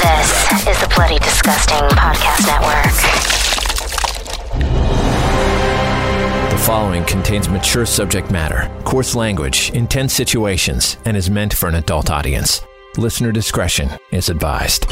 This is the Bloody Disgusting Podcast Network. The following contains mature subject matter, coarse language, intense situations, and is meant for an adult audience. Listener discretion is advised.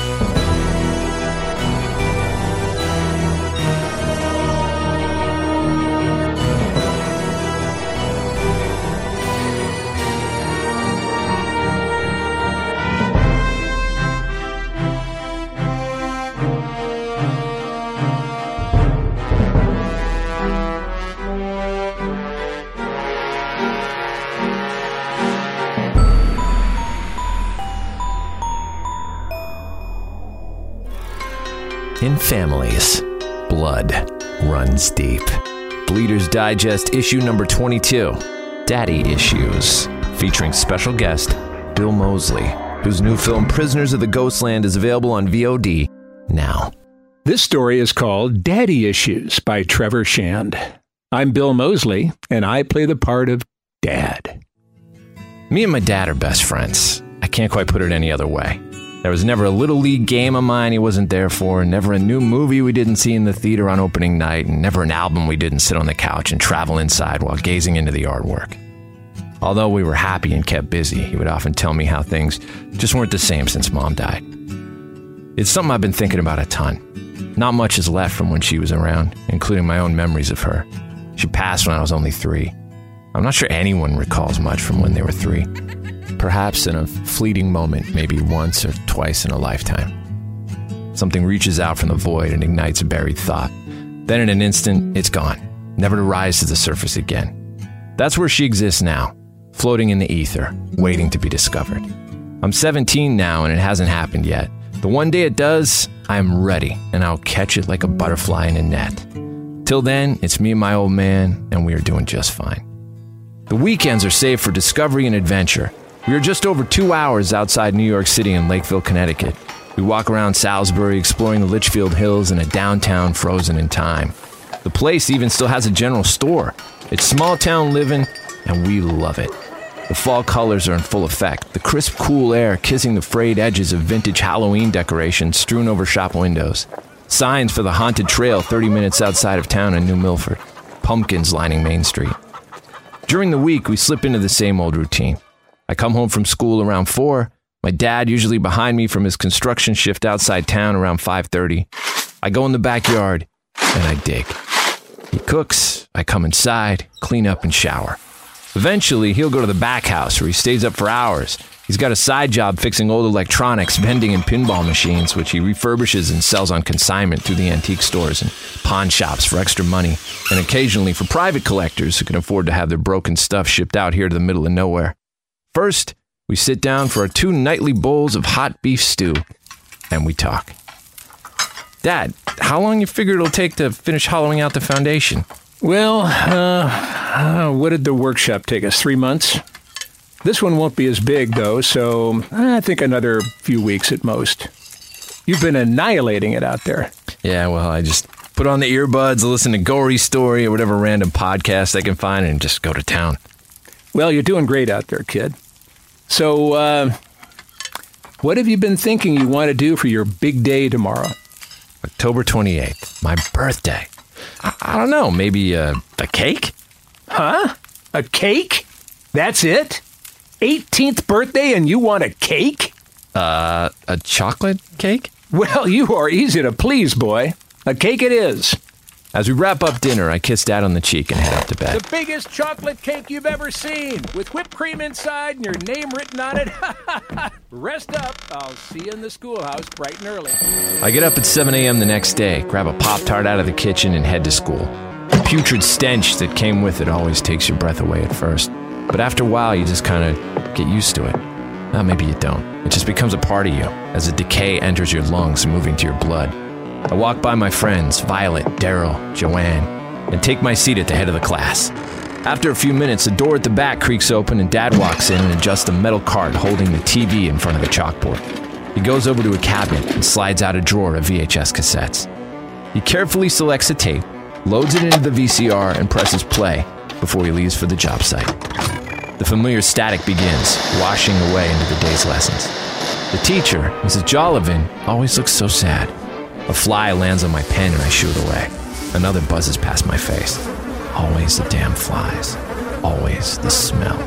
In families, blood runs deep. Bleeders Digest issue number 22 Daddy Issues, featuring special guest Bill Moseley, whose new film Prisoners of the Ghostland is available on VOD now. This story is called Daddy Issues by Trevor Shand. I'm Bill Moseley, and I play the part of Dad. Me and my dad are best friends. I can't quite put it any other way. There was never a little league game of mine he wasn't there for, never a new movie we didn't see in the theater on opening night, and never an album we didn't sit on the couch and travel inside while gazing into the artwork. Although we were happy and kept busy, he would often tell me how things just weren't the same since mom died. It's something I've been thinking about a ton. Not much is left from when she was around, including my own memories of her. She passed when I was only three. I'm not sure anyone recalls much from when they were three. Perhaps in a fleeting moment, maybe once or twice in a lifetime. Something reaches out from the void and ignites a buried thought. Then in an instant, it's gone, never to rise to the surface again. That's where she exists now, floating in the ether, waiting to be discovered. I'm 17 now and it hasn't happened yet. The one day it does, I am ready and I'll catch it like a butterfly in a net. Till then, it's me and my old man, and we are doing just fine. The weekends are saved for discovery and adventure. We are just over two hours outside New York City in Lakeville, Connecticut. We walk around Salisbury, exploring the Litchfield Hills and a downtown frozen in time. The place even still has a general store. It's small town living, and we love it. The fall colors are in full effect, the crisp, cool air kissing the frayed edges of vintage Halloween decorations strewn over shop windows. Signs for the haunted trail 30 minutes outside of town in New Milford. Pumpkins lining Main Street. During the week, we slip into the same old routine. I come home from school around 4. My dad usually behind me from his construction shift outside town around 5:30. I go in the backyard and I dig. He cooks, I come inside, clean up and shower. Eventually, he'll go to the back house where he stays up for hours. He's got a side job fixing old electronics, vending and pinball machines, which he refurbishes and sells on consignment through the antique stores and pawn shops for extra money, and occasionally for private collectors who can afford to have their broken stuff shipped out here to the middle of nowhere. First, we sit down for our two nightly bowls of hot beef stew, and we talk. Dad, how long you figure it'll take to finish hollowing out the foundation? Well, uh, uh, what did the workshop take us? Three months? This one won't be as big, though, so I think another few weeks at most. You've been annihilating it out there. Yeah, well, I just put on the earbuds, listen to Gory Story or whatever random podcast I can find, and just go to town. Well, you're doing great out there, kid. So, uh, what have you been thinking you want to do for your big day tomorrow? October 28th, my birthday. I, I don't know, maybe uh, a cake? Huh? A cake? That's it? 18th birthday and you want a cake? Uh, a chocolate cake? Well, you are easy to please, boy. A cake it is. As we wrap up dinner, I kiss Dad on the cheek and head up to bed. The biggest chocolate cake you've ever seen, with whipped cream inside and your name written on it. Rest up. I'll see you in the schoolhouse bright and early. I get up at 7 a.m. the next day, grab a Pop Tart out of the kitchen, and head to school. The putrid stench that came with it always takes your breath away at first. But after a while, you just kind of get used to it. Well, maybe you don't. It just becomes a part of you as the decay enters your lungs, moving to your blood. I walk by my friends, Violet, Daryl, Joanne, and take my seat at the head of the class. After a few minutes, the door at the back creaks open and Dad walks in and adjusts a metal cart holding the TV in front of the chalkboard. He goes over to a cabinet and slides out a drawer of VHS cassettes. He carefully selects a tape, loads it into the VCR, and presses play before he leaves for the job site. The familiar static begins, washing away into the day's lessons. The teacher, Mrs. Jollivin, always looks so sad. A fly lands on my pen and I shoo it away. Another buzzes past my face. Always the damn flies. Always the smell.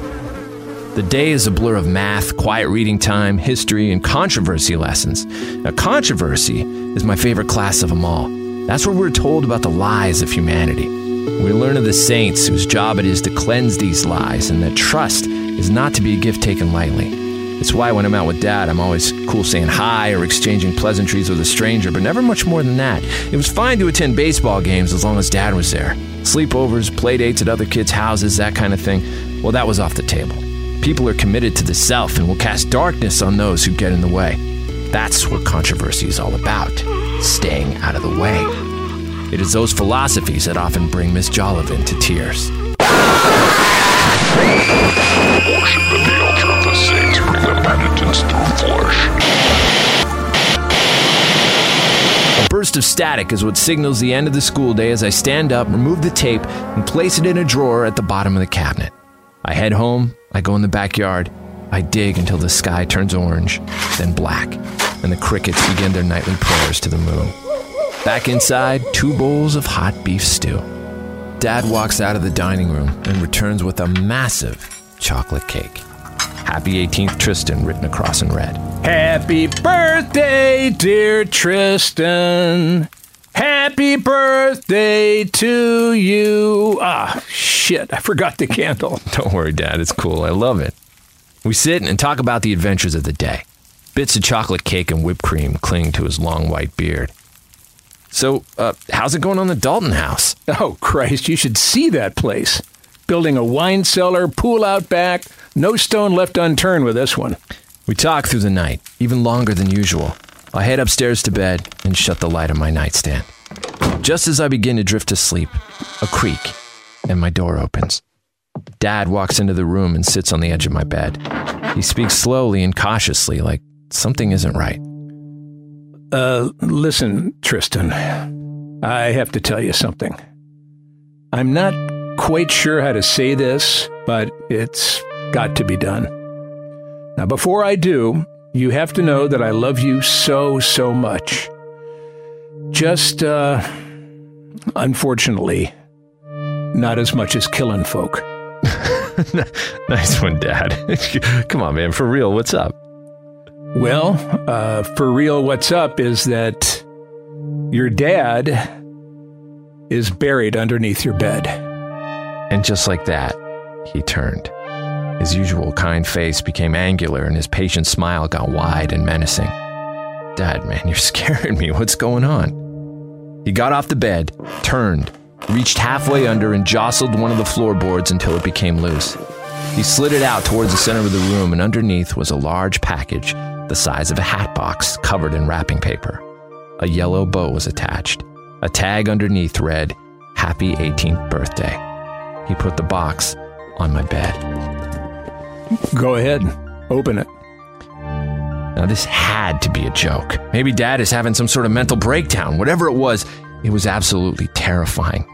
The day is a blur of math, quiet reading time, history, and controversy lessons. Now, controversy is my favorite class of them all. That's where we're told about the lies of humanity. We learn of the saints whose job it is to cleanse these lies, and that trust is not to be a gift taken lightly. It's why when I'm out with dad, I'm always cool saying hi or exchanging pleasantries with a stranger, but never much more than that. It was fine to attend baseball games as long as dad was there. Sleepovers, play dates at other kids' houses, that kind of thing. Well, that was off the table. People are committed to the self and will cast darkness on those who get in the way. That's what controversy is all about staying out of the way. It is those philosophies that often bring Miss Jollivin to tears. Burst of static is what signals the end of the school day as I stand up, remove the tape, and place it in a drawer at the bottom of the cabinet. I head home, I go in the backyard, I dig until the sky turns orange, then black, and the crickets begin their nightly prayers to the moon. Back inside, two bowls of hot beef stew. Dad walks out of the dining room and returns with a massive chocolate cake. Happy 18th Tristan written across in red. Happy birthday, dear Tristan. Happy birthday to you. Ah, shit, I forgot the candle. Don't worry, Dad, it's cool. I love it. We sit and talk about the adventures of the day. Bits of chocolate cake and whipped cream cling to his long white beard. So, uh, how's it going on the Dalton house? Oh, Christ, you should see that place. Building a wine cellar, pool out back, no stone left unturned with this one. We talk through the night, even longer than usual. I head upstairs to bed and shut the light on my nightstand. Just as I begin to drift to sleep, a creak, and my door opens. Dad walks into the room and sits on the edge of my bed. He speaks slowly and cautiously, like something isn't right. Uh, listen, Tristan. I have to tell you something. I'm not quite sure how to say this, but it's got to be done. Now, before I do, you have to know that I love you so, so much. Just, uh, unfortunately, not as much as killing folk. nice one, Dad. Come on, man, for real, what's up? Well, uh, for real, what's up is that your dad is buried underneath your bed. And just like that, he turned. His usual kind face became angular and his patient smile got wide and menacing. Dad, man, you're scaring me. What's going on? He got off the bed, turned, reached halfway under, and jostled one of the floorboards until it became loose. He slid it out towards the center of the room, and underneath was a large package the size of a hat box covered in wrapping paper. A yellow bow was attached. A tag underneath read, Happy 18th Birthday. He put the box on my bed. Go ahead, open it. Now, this had to be a joke. Maybe dad is having some sort of mental breakdown. Whatever it was, it was absolutely terrifying.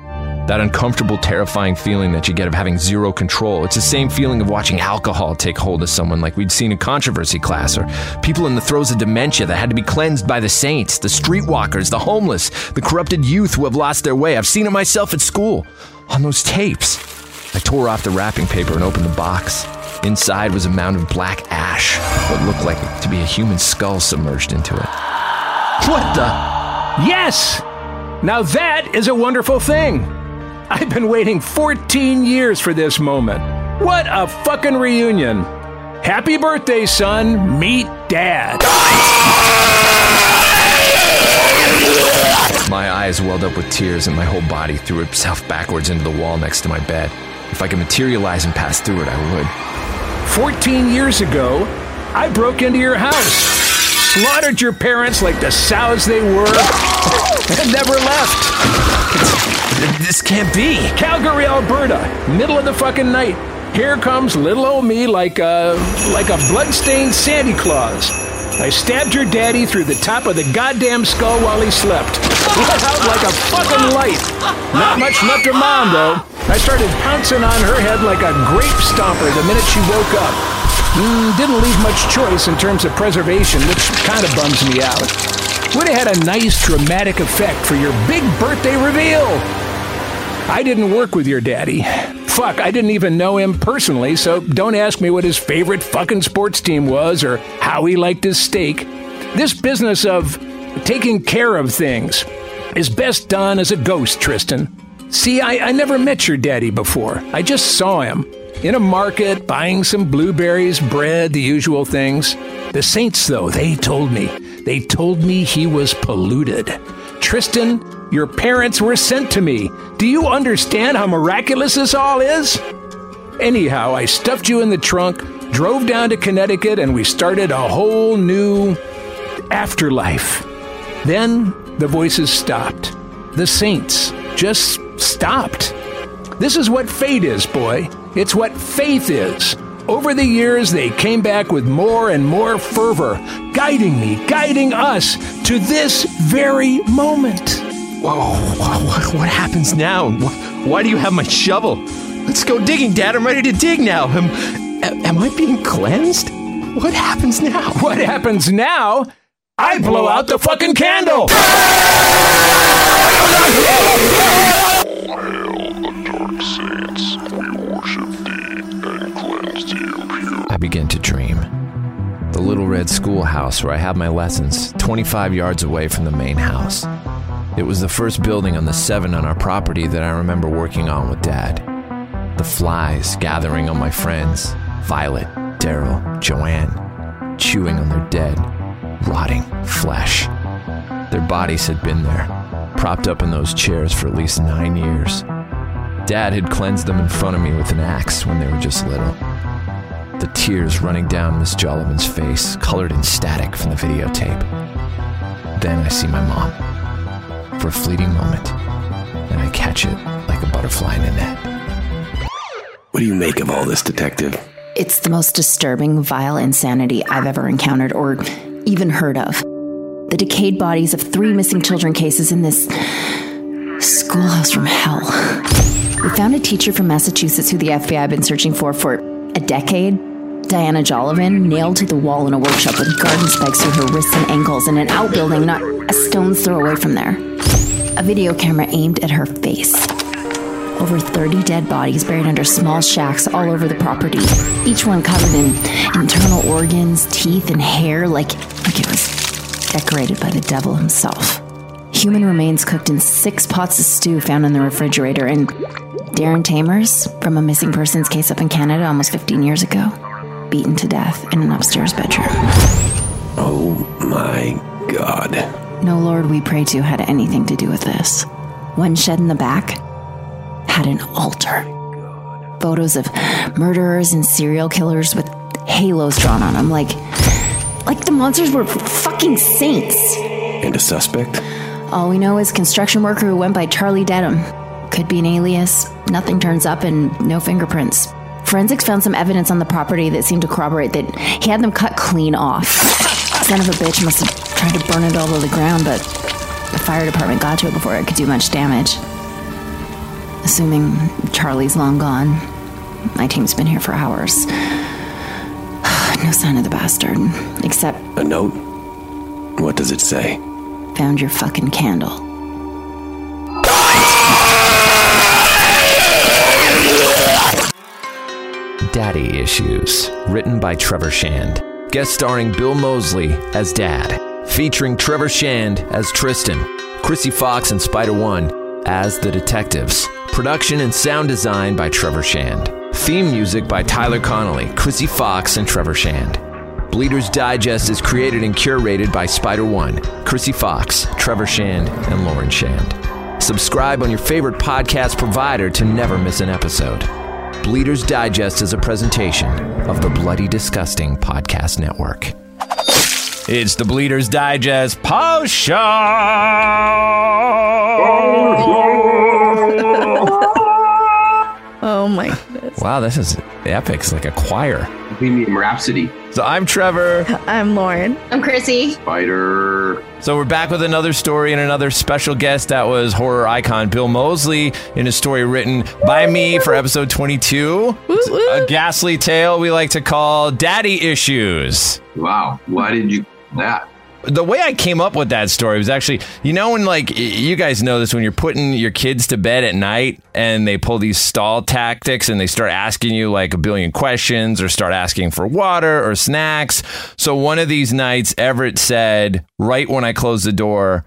That uncomfortable, terrifying feeling that you get of having zero control. It's the same feeling of watching alcohol take hold of someone, like we'd seen in controversy class, or people in the throes of dementia that had to be cleansed by the saints, the streetwalkers, the homeless, the corrupted youth who have lost their way. I've seen it myself at school, on those tapes. I tore off the wrapping paper and opened the box. Inside was a mound of black ash, what looked like to be a human skull submerged into it. What the? Yes! Now that is a wonderful thing. I've been waiting 14 years for this moment. What a fucking reunion. Happy birthday, son. Meet dad. My eyes welled up with tears and my whole body threw itself backwards into the wall next to my bed. If I could materialize and pass through it, I would. 14 years ago, I broke into your house, slaughtered your parents like the sows they were, and never left. This can't be. Calgary, Alberta, middle of the fucking night. Here comes little old me like a like a bloodstained Santa Claus. I stabbed your daddy through the top of the goddamn skull while he slept. Let out like a fucking light. Not much left of mom though. I started pouncing on her head like a grape stomper the minute she woke up. Mm, didn't leave much choice in terms of preservation, which kind of bums me out. Would have had a nice dramatic effect for your big birthday reveal. I didn't work with your daddy. Fuck, I didn't even know him personally, so don't ask me what his favorite fucking sports team was or how he liked his steak. This business of taking care of things is best done as a ghost, Tristan. See, I, I never met your daddy before. I just saw him in a market buying some blueberries, bread, the usual things. The Saints, though, they told me. They told me he was polluted. Tristan, your parents were sent to me. Do you understand how miraculous this all is? Anyhow, I stuffed you in the trunk, drove down to Connecticut, and we started a whole new afterlife. Then the voices stopped. The saints just stopped. This is what fate is, boy. It's what faith is. Over the years, they came back with more and more fervor, guiding me, guiding us to this very moment. Whoa, what, what happens now? Why do you have my shovel? Let's go digging, Dad. I'm ready to dig now. Am, am I being cleansed? What happens now? What happens now? I blow out the fucking candle! Hail the dark saints. We worship I begin to dream. The little red schoolhouse where I have my lessons, 25 yards away from the main house. It was the first building on the seven on our property that I remember working on with Dad. The flies gathering on my friends Violet, Daryl, Joanne, chewing on their dead, rotting flesh. Their bodies had been there, propped up in those chairs for at least nine years. Dad had cleansed them in front of me with an axe when they were just little. The tears running down Miss Jollivan's face, colored in static from the videotape. Then I see my mom. For a fleeting moment, and I catch it like a butterfly in a net. What do you make of all this, detective? It's the most disturbing, vile insanity I've ever encountered or even heard of. The decayed bodies of three missing children cases in this schoolhouse from hell. We found a teacher from Massachusetts who the FBI had been searching for for a decade. Diana Jollivan, nailed to the wall in a workshop with garden spikes through her wrists and ankles in an outbuilding not a stone's throw away from there. A video camera aimed at her face. Over 30 dead bodies buried under small shacks all over the property, each one covered in internal organs, teeth, and hair like, like it was decorated by the devil himself. Human remains cooked in six pots of stew found in the refrigerator, and Darren Tamers, from a missing persons case up in Canada almost 15 years ago, beaten to death in an upstairs bedroom. Oh my god. No Lord we pray to had anything to do with this. One shed in the back had an altar. Photos of murderers and serial killers with halos drawn on them, like like the monsters were fucking saints. And a suspect? All we know is construction worker who went by Charlie Dedham. Could be an alias. Nothing turns up and no fingerprints. Forensics found some evidence on the property that seemed to corroborate that he had them cut clean off. Son of a bitch must have tried to burn it all to the ground, but the fire department got to it before it could do much damage. Assuming Charlie's long gone, my team's been here for hours. no sign of the bastard, except A note? What does it say? found your fucking candle. Daddy Issues, written by Trevor Shand. Guest starring Bill Moseley as Dad, featuring Trevor Shand as Tristan, Chrissy Fox and Spider One as the detectives. Production and sound design by Trevor Shand. Theme music by Tyler Connolly, Chrissy Fox, and Trevor Shand. Bleeders Digest is created and curated by Spider One, Chrissy Fox, Trevor Shand, and Lauren Shand. Subscribe on your favorite podcast provider to never miss an episode. Bleeders Digest is a presentation of the Bloody Disgusting Podcast Network. It's the Bleeders Digest Post Show. Oh my goodness. Wow, this is epic. It's like a choir. Bohemian Rhapsody. So I'm Trevor. I'm Lauren. I'm Chrissy. Spider. So we're back with another story and another special guest. That was horror icon Bill Moseley in a story written by me for episode 22. A ghastly tale we like to call Daddy Issues. Wow. Why did you that? The way I came up with that story was actually, you know, when like you guys know this, when you're putting your kids to bed at night and they pull these stall tactics and they start asking you like a billion questions or start asking for water or snacks. So one of these nights, Everett said, right when I closed the door,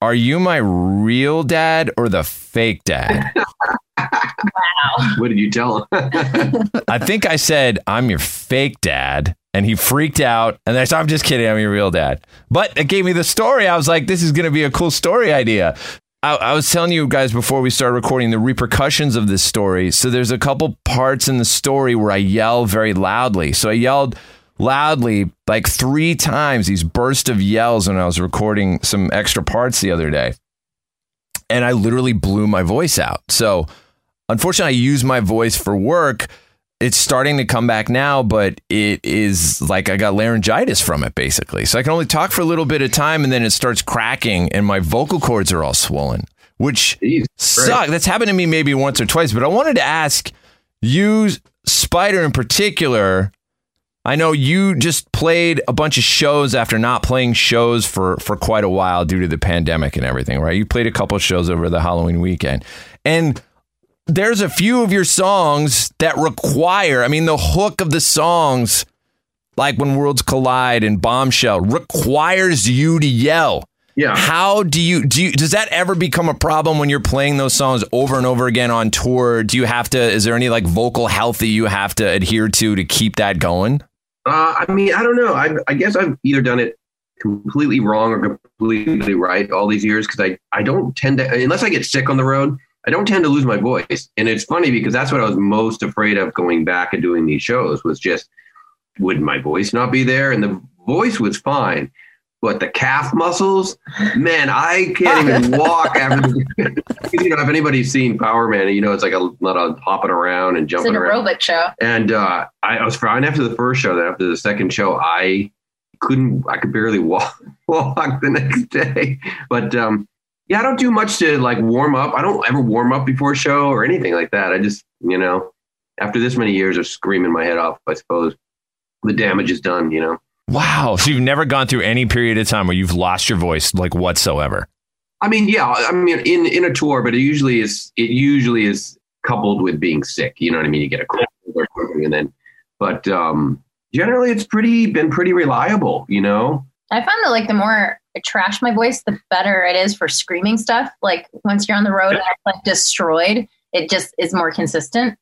Are you my real dad or the fake dad? wow. What did you tell him? I think I said, I'm your fake dad. And he freaked out. And I said, I'm just kidding. I'm your real dad. But it gave me the story. I was like, this is going to be a cool story idea. I, I was telling you guys before we started recording the repercussions of this story. So there's a couple parts in the story where I yell very loudly. So I yelled loudly like three times, these bursts of yells when I was recording some extra parts the other day. And I literally blew my voice out. So unfortunately, I use my voice for work. It's starting to come back now, but it is like I got laryngitis from it basically. So I can only talk for a little bit of time and then it starts cracking and my vocal cords are all swollen, which Jeez, suck. That's happened to me maybe once or twice, but I wanted to ask you, Spider in particular. I know you just played a bunch of shows after not playing shows for for quite a while due to the pandemic and everything, right? You played a couple shows over the Halloween weekend. And there's a few of your songs that require, I mean, the hook of the songs, like when Worlds Collide and Bombshell, requires you to yell. Yeah. How do you do you does that ever become a problem when you're playing those songs over and over again on tour? Do you have to is there any like vocal health that you have to adhere to to keep that going? Uh, I mean, I don't know. I, I guess I've either done it completely wrong or completely right all these years because I, I don't tend to, unless I get sick on the road, I don't tend to lose my voice. And it's funny because that's what I was most afraid of going back and doing these shows was just, would my voice not be there? And the voice was fine. But the calf muscles, man, I can't even walk after. The, you know, if anybody's seen Powerman, you know it's like a lot of hopping around and jumping. It's an around. aerobic show. And uh, I, I was fine after the first show. Then after the second show, I couldn't. I could barely walk walk the next day. But um, yeah, I don't do much to like warm up. I don't ever warm up before a show or anything like that. I just you know, after this many years of screaming my head off, I suppose the damage is done. You know. Wow. So you've never gone through any period of time where you've lost your voice like whatsoever. I mean, yeah. I mean, in in a tour, but it usually is. It usually is coupled with being sick. You know what I mean? You get a cold or something, and then. But um, generally, it's pretty been pretty reliable. You know. I found that like the more I trash my voice, the better it is for screaming stuff. Like once you're on the road and it's like destroyed, it just is more consistent.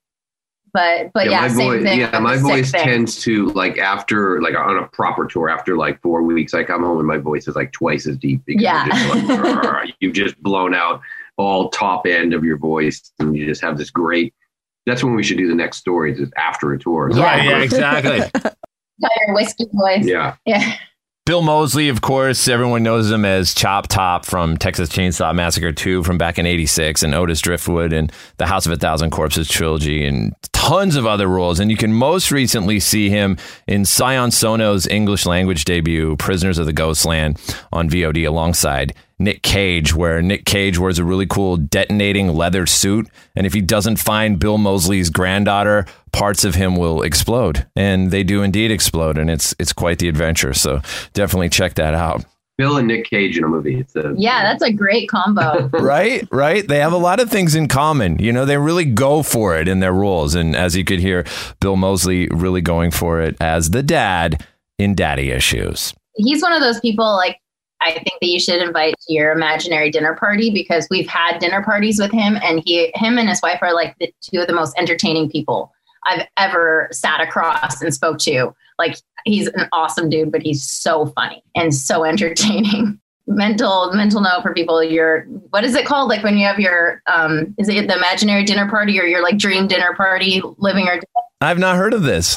But but yeah, my same voice, thing. yeah, my voice thing. tends to like after like on a proper tour after like four weeks, I come home and my voice is like twice as deep because Yeah. you're just like, "Arr," you've just blown out all top end of your voice and you just have this great. That's when we should do the next stories is after a tour. Yeah. Right, yeah, exactly. Entire whiskey voice. Yeah. Yeah. Bill Moseley, of course, everyone knows him as Chop Top from Texas Chainsaw Massacre 2 from back in 86 and Otis Driftwood and the House of a Thousand Corpses trilogy and tons of other roles. And you can most recently see him in Sion Sono's English language debut, Prisoners of the Ghostland, on VOD alongside Nick Cage, where Nick Cage wears a really cool detonating leather suit. And if he doesn't find Bill Moseley's granddaughter, parts of him will explode. And they do indeed explode. And it's it's quite the adventure. So definitely check that out. Bill and Nick Cage in a movie. It's a, Yeah, that's a great combo. right right they have a lot of things in common you know they really go for it in their roles and as you could hear bill moseley really going for it as the dad in daddy issues He's one of those people like I think that you should invite to your imaginary dinner party because we've had dinner parties with him and he him and his wife are like the two of the most entertaining people I've ever sat across and spoke to. Like he's an awesome dude, but he's so funny and so entertaining. mental mental note for people your what is it called like when you have your um is it the imaginary dinner party or your like dream dinner party living or i've not heard of this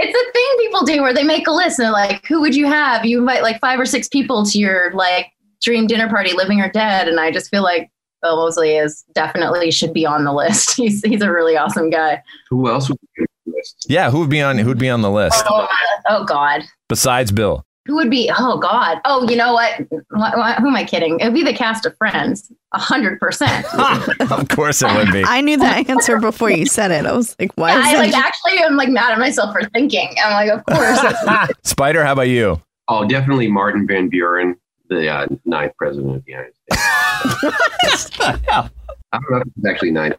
it's a thing people do where they make a list and they're like, who would you have? You invite like five or six people to your like dream dinner party, living or dead. And I just feel like Bill Moseley is definitely should be on the list. He's he's a really awesome guy. who else? would you- list. Yeah, who would be on who'd be on the list Oh, oh God. besides Bill? Who would be? Oh God. Oh, you know what? what, what who am I kidding? It would be the cast of Friends. A hundred percent. of course it would be. I knew that answer before you said it. I was like, why is I like that? actually I'm like mad at myself for thinking. I'm like, of course. Spider, how about you? Oh, definitely Martin Van Buren, the uh, ninth president of the United States. I don't know if it's actually ninth.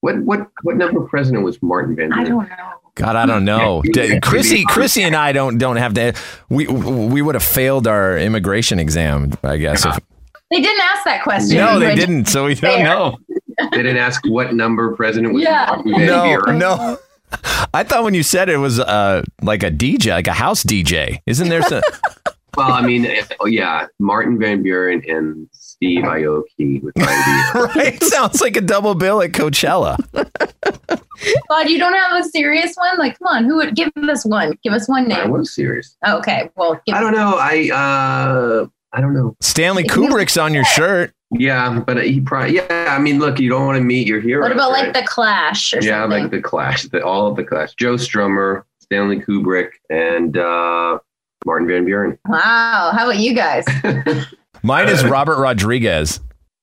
What what what number president was Martin Van I Buren? don't know. God, I don't know. Yeah. Chrissy, Chrissy, and I don't don't have to. We we would have failed our immigration exam, I guess. If, They didn't ask that question. no, they didn't. So we don't know. They didn't ask what number president was Yeah. No, Buren. no. I thought when you said it was uh like a DJ, like a house DJ. Isn't there some? Well, I mean, oh, yeah, Martin Van Buren and Steve Aoki would probably be. right? Sounds like a double bill at Coachella. God, you don't have a serious one? Like, come on, who would give us one? Give us one name. I was serious. Okay, well, give I don't know. I uh, I don't know. Stanley Kubrick's on your shirt. Yeah, but he probably. Yeah, I mean, look, you don't want to meet your hero. what about like the Clash or yeah, something? like the Clash, the, all of the Clash. Joe Strummer, Stanley Kubrick, and uh, Martin Van Buren. wow, how about you guys? Mine is Robert Rodriguez.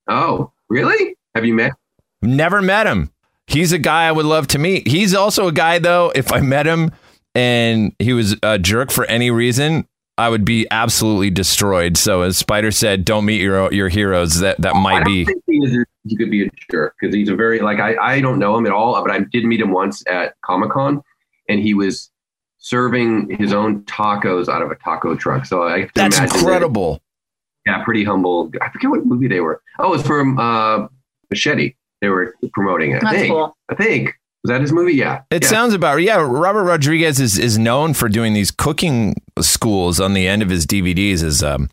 Oh, really? Have you met? Never met him. He's a guy I would love to meet. He's also a guy though. If I met him and he was a jerk for any reason, I would be absolutely destroyed. So as Spider said, don't meet your your heroes. That that I might don't be. he, a, he could be a jerk because he's a very like I I don't know him at all, but I did meet him once at Comic Con, and he was serving his own tacos out of a taco truck. So I That's imagine that- incredible. yeah, pretty humble. I forget what movie they were. Oh, it's from uh, Machete. They were promoting it. I think. cool. I think was that his movie? Yeah. It yeah. sounds about yeah. Robert Rodriguez is is known for doing these cooking schools on the end of his DVDs as um,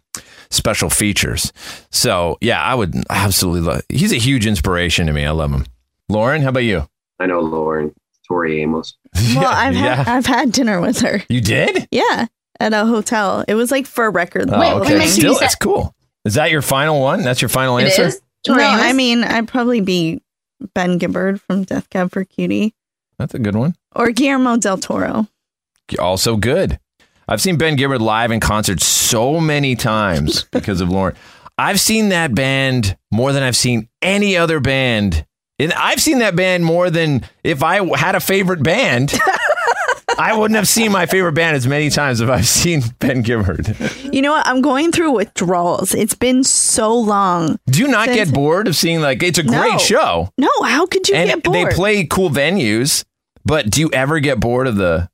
special features. So yeah, I would absolutely love. He's a huge inspiration to me. I love him. Lauren, how about you? I know Lauren Tori Amos. Well, I've yeah. had I've had dinner with her. You did? Yeah, at a hotel. It was like for a record. Oh, okay. Still, said- it's cool. Is that your final one? That's your final It answer? is. No, Tori Amos? I mean I'd probably be Ben Gibbard from Death Cab for Cutie That's a good one. or Guillermo del Toro. Also good. I've seen Ben Gibbard live in concert so many times because of Lauren. I've seen that band more than I've seen any other band. And I've seen that band more than if I had a favorite band. I wouldn't have seen my favorite band as many times if I've seen Ben Gibbard. You know what? I'm going through withdrawals. It's been so long. Do you not Since- get bored of seeing like it's a No. great show No, how could you and get bored? they play cool venues, but do you ever get bored of the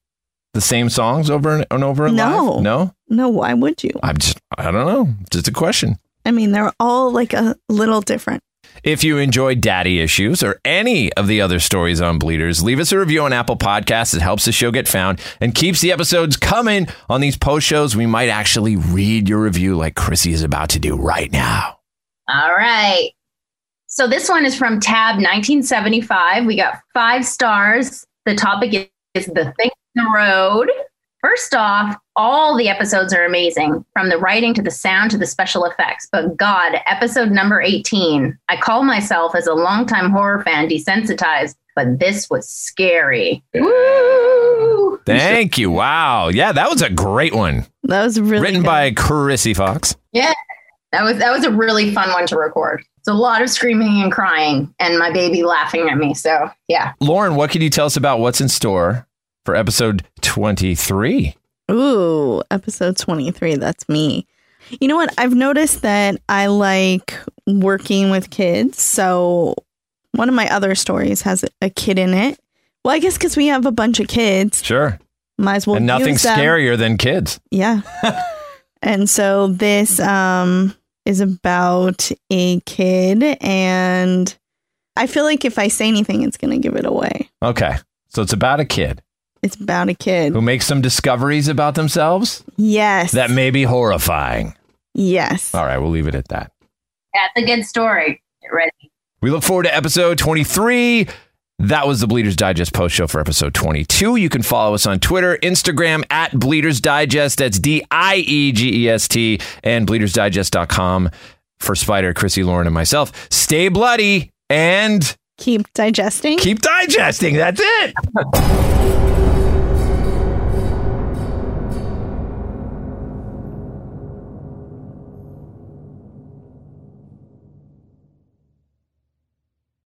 the same songs over and, and over and No. live? No. no, why would you? I'm just I don't know. Just a question. I mean, they're all like a little different. If you enjoyed Daddy Issues or any of the other stories on Bleeders, leave us a review on Apple Podcasts. It helps the show get found and keeps the episodes coming on these post shows. We might actually read your review like Chrissy is about to do right now. All right. So this one is from Tab 1975. We got five stars. The topic is, the thing in the road. First off, all the episodes are amazing, from the writing to the sound to the special effects. But God, episode number 18. I call myself, as a longtime horror fan, desensitized, but this was scary. Woo! Thank you. Wow. Yeah, that was a great one. That was really Written good. by Chrissy Fox. Yeah, that was that was a really fun one to record. It's a lot of screaming and crying, and my baby laughing at me. So yeah, Lauren, what can you tell us about what's in store for episode 23? Ooh, episode 23. That's me. You know what? I've noticed that I like working with kids. So one of my other stories has a kid in it. Well, I guess because we have a bunch of kids, Sure. might as well. and nothing scarier than kids. Yeah. and so this um is about a kid and I feel like if I say anything it's going to give it away. Okay. So it's about a kid It's about a kid. who makes some discoveries about themselves Yes. that may be horrifying. yes. All right, we'll leave it at that. that's a good story. Get ready. We look forward to episode 23. That was the Bleeders Digest post show for episode 22. You can follow us on Twitter, Instagram at Bleeders Digest. That's D I E G E S T and bleedersdigest.com for Spider, Chrissy, Lauren, and myself. Stay bloody and Keep digesting. Keep digesting. That's it.